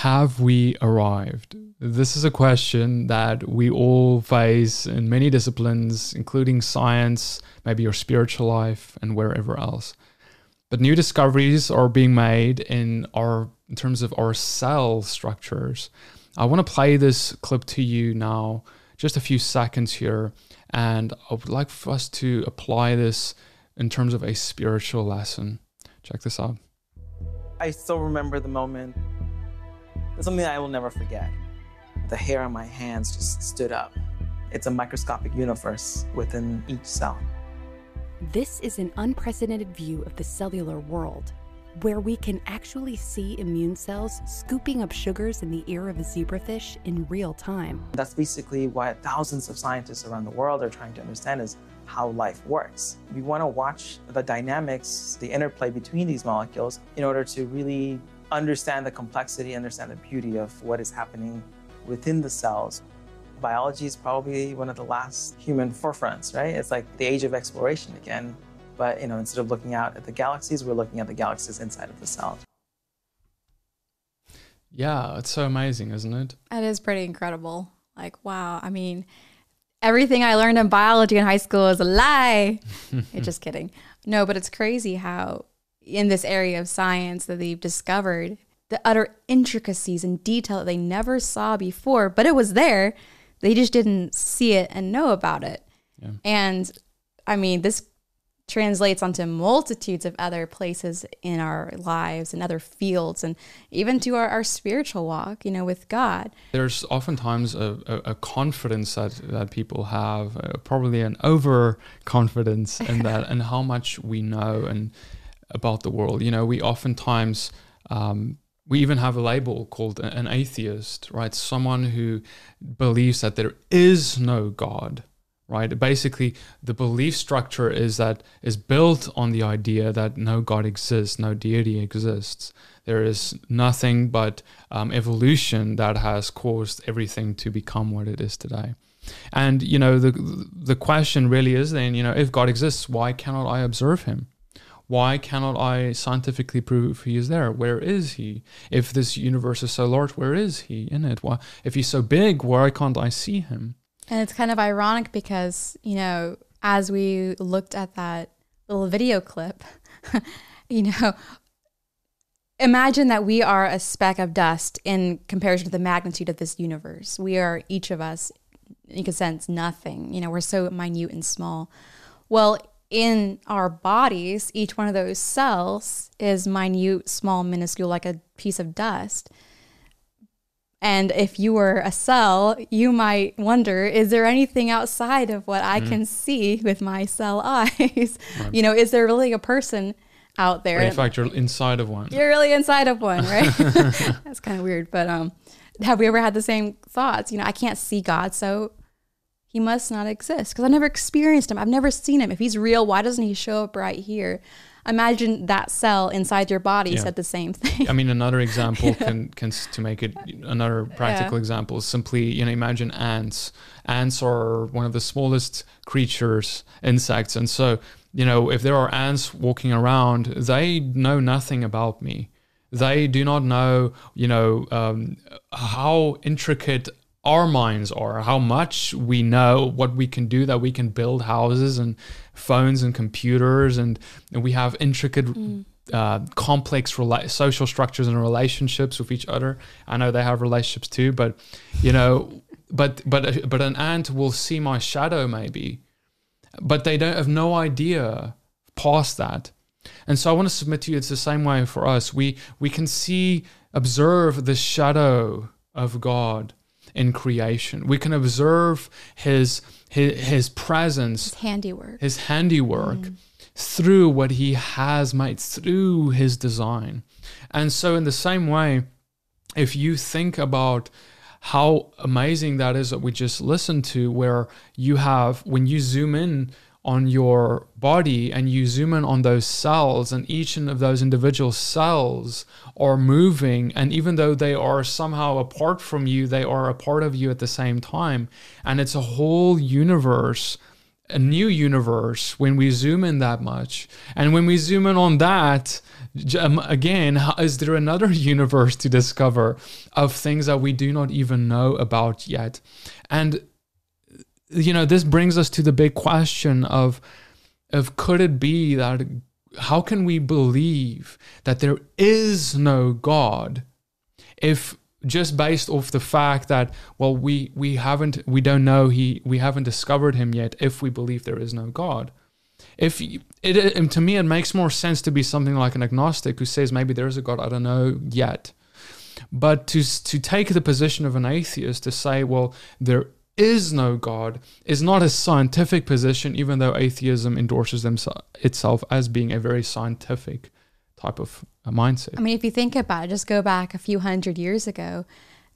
have we arrived? This is a question that we all face in many disciplines, including science, maybe your spiritual life, and wherever else. But new discoveries are being made in our in terms of our cell structures. I want to play this clip to you now, just a few seconds here, and I would like for us to apply this in terms of a spiritual lesson. Check this out. I still remember the moment. It's something I will never forget. The hair on my hands just stood up. It's a microscopic universe within each cell. This is an unprecedented view of the cellular world, where we can actually see immune cells scooping up sugars in the ear of a zebrafish in real time. That's basically what thousands of scientists around the world are trying to understand is how life works. We want to watch the dynamics, the interplay between these molecules in order to really understand the complexity, understand the beauty of what is happening within the cells. Biology is probably one of the last human forefronts, right? It's like the age of exploration again. But you know, instead of looking out at the galaxies, we're looking at the galaxies inside of the cells. Yeah, it's so amazing, isn't it? It is pretty incredible. Like, wow. I mean, everything I learned in biology in high school is a lie. just kidding. No, but it's crazy how in this area of science that they've discovered the utter intricacies and detail that they never saw before, but it was there. They just didn't see it and know about it. Yeah. And I mean, this translates onto multitudes of other places in our lives and other fields and even to our, our spiritual walk you know with god there's oftentimes a, a, a confidence that, that people have uh, probably an overconfidence in that and how much we know and about the world. You know we oftentimes um, we even have a label called an atheist right? Someone who believes that there is no god right? Basically the belief structure is that is built on the idea that no god exists no deity exists. There is nothing but um, evolution that has caused everything to become what it is today. And you know the the question really is then you know if god exists why cannot i observe him why cannot I scientifically prove he is there? Where is he? If this universe is so large, where is he in it? Why, if he's so big, why can't I see him? And it's kind of ironic because, you know, as we looked at that little video clip, you know, imagine that we are a speck of dust in comparison to the magnitude of this universe. We are each of us, you can sense nothing. You know, we're so minute and small. Well, in our bodies, each one of those cells is minute, small, minuscule, like a piece of dust. And if you were a cell, you might wonder is there anything outside of what I mm. can see with my cell eyes? Right. You know, is there really a person out there? in fact, you're inside of one. You're really inside of one, right? That's kind of weird. But um, have we ever had the same thoughts? You know, I can't see God, so he must not exist because I've never experienced him. I've never seen him. If he's real, why doesn't he show up right here? imagine that cell inside your body yeah. said the same thing. I mean, another example can, can to make it another practical yeah. example is simply you know imagine ants. Ants are one of the smallest creatures, insects, and so you know if there are ants walking around, they know nothing about me. They do not know, you know, um, how intricate our minds are, how much we know, what we can do, that we can build houses and phones and computers, and, and we have intricate, mm. uh, complex rela- social structures and relationships with each other. I know they have relationships too, but you know, but but but an ant will see my shadow maybe, but they don't have no idea past that. And so I want to submit to you, it's the same way for us. We we can see, observe the shadow of God in creation. We can observe his his, his presence, his handiwork, his handiwork mm. through what he has made, through his design. And so, in the same way, if you think about how amazing that is that we just listened to, where you have, when you zoom in on your body and you zoom in on those cells and each of those individual cells are moving and even though they are somehow apart from you they are a part of you at the same time and it's a whole universe a new universe when we zoom in that much. And when we zoom in on that, um, again, is there another universe to discover of things that we do not even know about yet? And you know, this brings us to the big question of of could it be that how can we believe that there is no God if just based off the fact that well we we haven't we don't know he we haven't discovered him yet if we believe there is no god? If it, it to me it makes more sense to be something like an agnostic who says maybe there is a god i don't know yet. But to to take the position of an atheist to say well there is no god is not a scientific position even though atheism endorses them, itself as being a very scientific type of a mindset. I mean, if you think about it, just go back a few hundred years ago,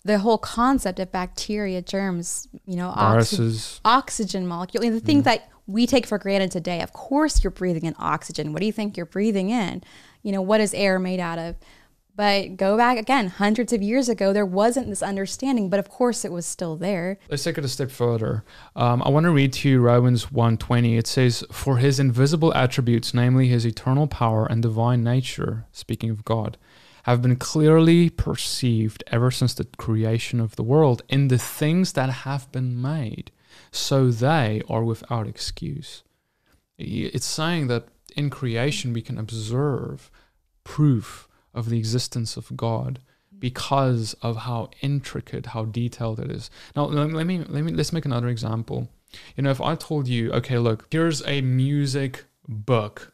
the whole concept of bacteria, germs, you know, oxy- oxygen molecule, the thing mm. that we take for granted today. Of course, you're breathing in oxygen. What do you think you're breathing in? You know, what is air made out of? But go back again, hundreds of years ago, there wasn't this understanding, but of course it was still there. Let's take it a step further. Um, I want to read to you Romans 1.20. It says, For his invisible attributes, namely his eternal power and divine nature, speaking of God, have been clearly perceived ever since the creation of the world in the things that have been made, so they are without excuse. It's saying that in creation we can observe proof of the existence of God because of how intricate, how detailed it is. Now, let me let me let's make another example. You know, if I told you, okay, look, here's a music book,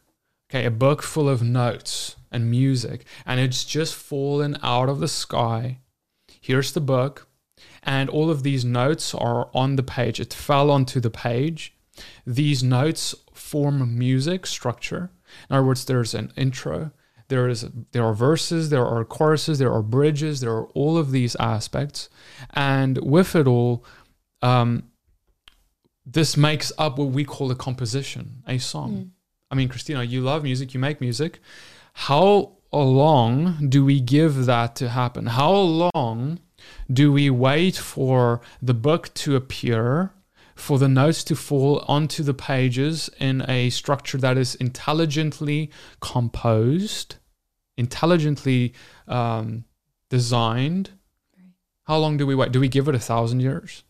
okay, a book full of notes and music, and it's just fallen out of the sky. Here's the book, and all of these notes are on the page. It fell onto the page. These notes form music structure. In other words, there's an intro, there is there are verses there are choruses there are bridges there are all of these aspects. And with it all um, this makes up what we call a composition a song. Mm. i mean christina you love music you make music. How long do we give that to happen? How long do we wait for the book to appear for the notes to fall onto the pages in a structure that is intelligently composed intelligently um, designed, how long do we wait? Do we give it a thousand years?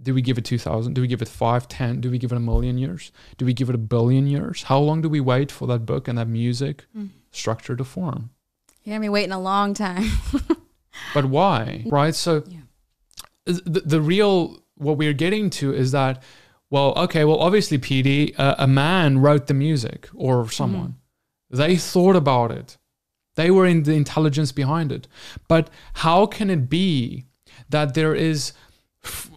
Do we give it 2,000? Do we give it five, ten? Do we give it a million years? Do we give it a billion years? How long do we wait for that book and that music mm. structure to form? You're going to be waiting a long time. but why? Right? So yeah. the, the real, what we're getting to is that, well, okay, well, obviously, PD, uh, a man wrote the music or someone. Mm. They thought about it. They were in the intelligence behind it. But how can it be that there is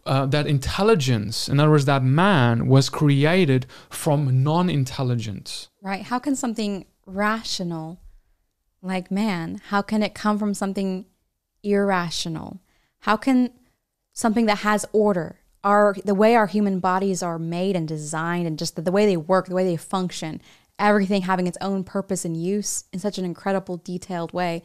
uh, that intelligence, in other words, that man was created from non intelligence? Right. How can something rational like man, how can it come from something irrational? How can something that has order, our the way our human bodies are made and designed and just the, the way they work, the way they function, everything having its own purpose and use in such an incredible, detailed way.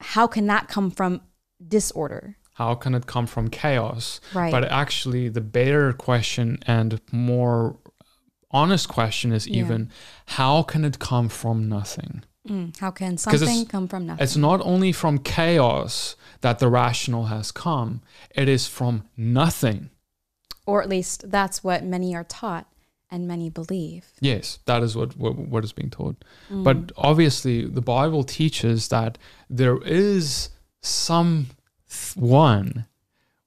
How can that come from disorder? How can it come from chaos? Right. But actually, the better question and more honest question is even yeah. how can it come from nothing? Mm, how can something come from nothing? It's not only from chaos that the rational has come, it is from nothing. Or at least that's what many are taught and many believe. Yes, that is what what, what is being taught. Mm. But obviously, the Bible teaches that there is some one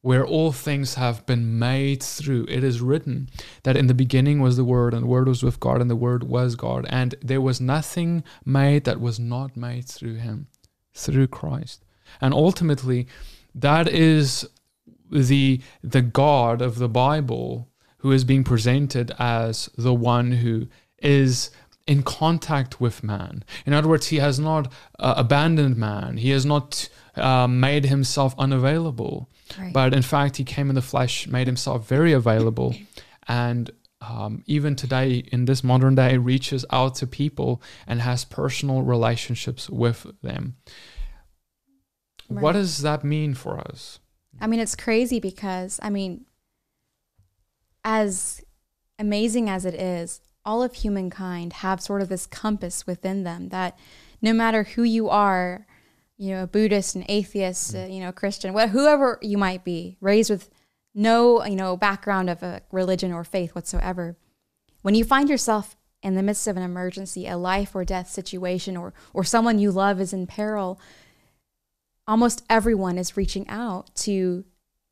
where all things have been made through. It is written that in the beginning was the Word, and the Word was with God, and the Word was God, and there was nothing made that was not made through Him, through Christ. And ultimately, that is the the God of the Bible who is being presented as the one who is in contact with man. In other words, he has not uh, abandoned man, he has not uh, made himself unavailable, right. but in fact, he came in the flesh, made himself very available, and um, even today in this modern day reaches out to people and has personal relationships with them. Right. What does that mean for us? I mean, it's crazy because, I mean, as amazing as it is, all of humankind have sort of this compass within them that no matter who you are, you know, a Buddhist, an atheist, uh, you know, a Christian, what, whoever you might be, raised with no, you know, background of a religion or faith whatsoever, when you find yourself in the midst of an emergency, a life or death situation, or or someone you love is in peril, almost everyone is reaching out to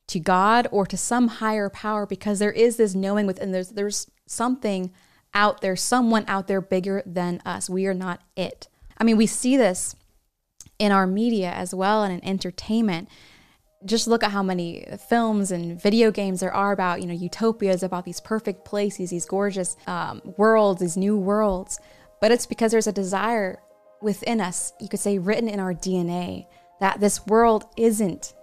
to God or to some higher power because there is this knowing within there's there's something out there, someone out there bigger than us. We are not it. I mean, we see this in our media as well and in entertainment. Just look at how many films and video games there are about, you know, utopias, about these perfect places, these gorgeous um, worlds, these new worlds. But it's because there's a desire within us, you could say written in our DNA, that this world isn't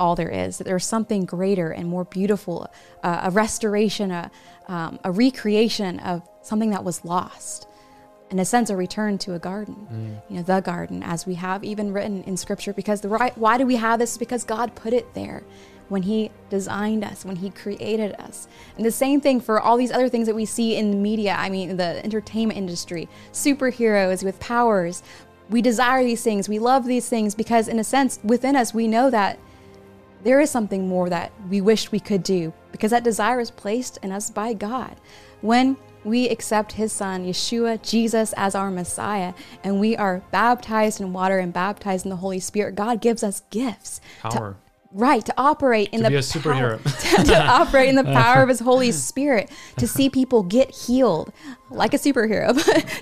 all there is, that there's something greater and more beautiful, uh, a restoration, a, um, a recreation of something that was lost. In a sense, a return to a garden, mm. you know, the garden, as we have even written in scripture. Because the right, why do we have this? Because God put it there when He designed us, when He created us. And the same thing for all these other things that we see in the media, I mean, the entertainment industry, superheroes with powers. We desire these things, we love these things because, in a sense, within us, we know that there is something more that we wish we could do because that desire is placed in us by God. When we accept His Son, Yeshua, Jesus, as our Messiah, and we are baptized in water and baptized in the Holy Spirit, God gives us gifts. Power. Right, to operate in to the be a superhero. Power, to, to operate in the power of his Holy Spirit, to see people get healed like a superhero,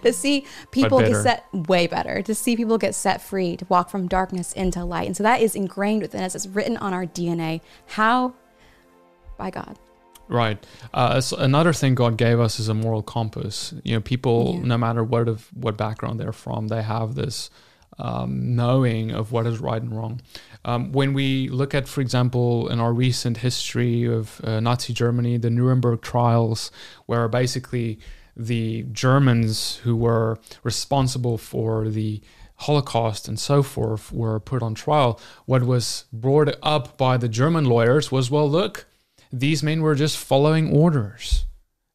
to see people get set way better, to see people get set free, to walk from darkness into light. And so that is ingrained within us. It's written on our DNA. How? By God. Right. Uh, so another thing God gave us is a moral compass. You know, people, yeah. no matter what of what background they're from, they have this um, knowing of what is right and wrong. Um, when we look at, for example, in our recent history of uh, Nazi Germany, the Nuremberg trials, where basically the Germans who were responsible for the Holocaust and so forth were put on trial, what was brought up by the German lawyers was, well, look, these men were just following orders.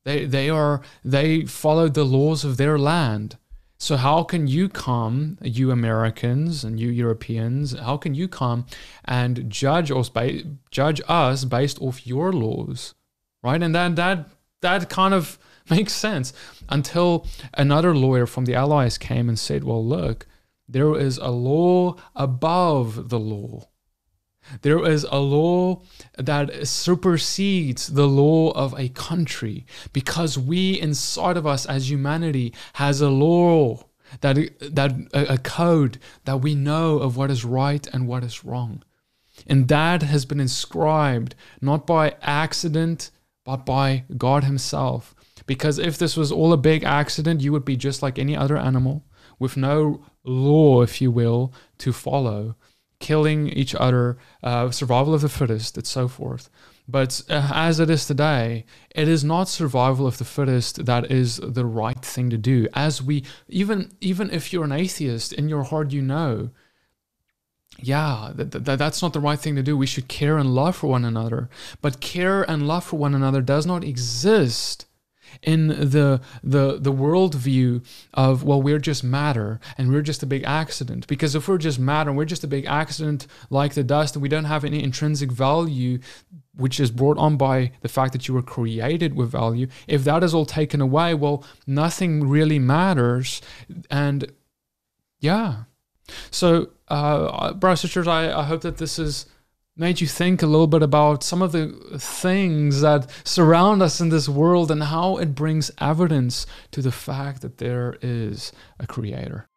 They, they are they followed the laws of their land. So how can you come, you Americans and you Europeans, how can you come and judge us by, judge us based off your laws, right? And then that that kind of makes sense until another lawyer from the Allies came and said, "Well, look, there is a law above the law." There is a law that supersedes the law of a country because we inside of us as humanity has a law that that a, code that we know of what is right and what is wrong. And that has been inscribed not by accident but by God himself. Because if this was all a big accident, you would be just like any other animal with no law, if you will, to follow killing each other, uh, survival of the fittest, and so forth. But uh, as it is today, it is not survival of the fittest that is the right thing to do. As we, even even if you're an atheist, in your heart you know, yeah, that, that, that's not the right thing to do. We should care and love for one another. But care and love for one another does not exist in the the the worldview of well we're just matter and we're just a big accident. Because if we're just matter and we're just a big accident like the dust and we don't have any intrinsic value which is brought on by the fact that you were created with value. If that is all taken away well nothing really matters. And yeah. So uh brothers sisters I, I hope that this is made you think a little bit about some of the things that surround us in this world and how it brings evidence to the fact that there is a creator.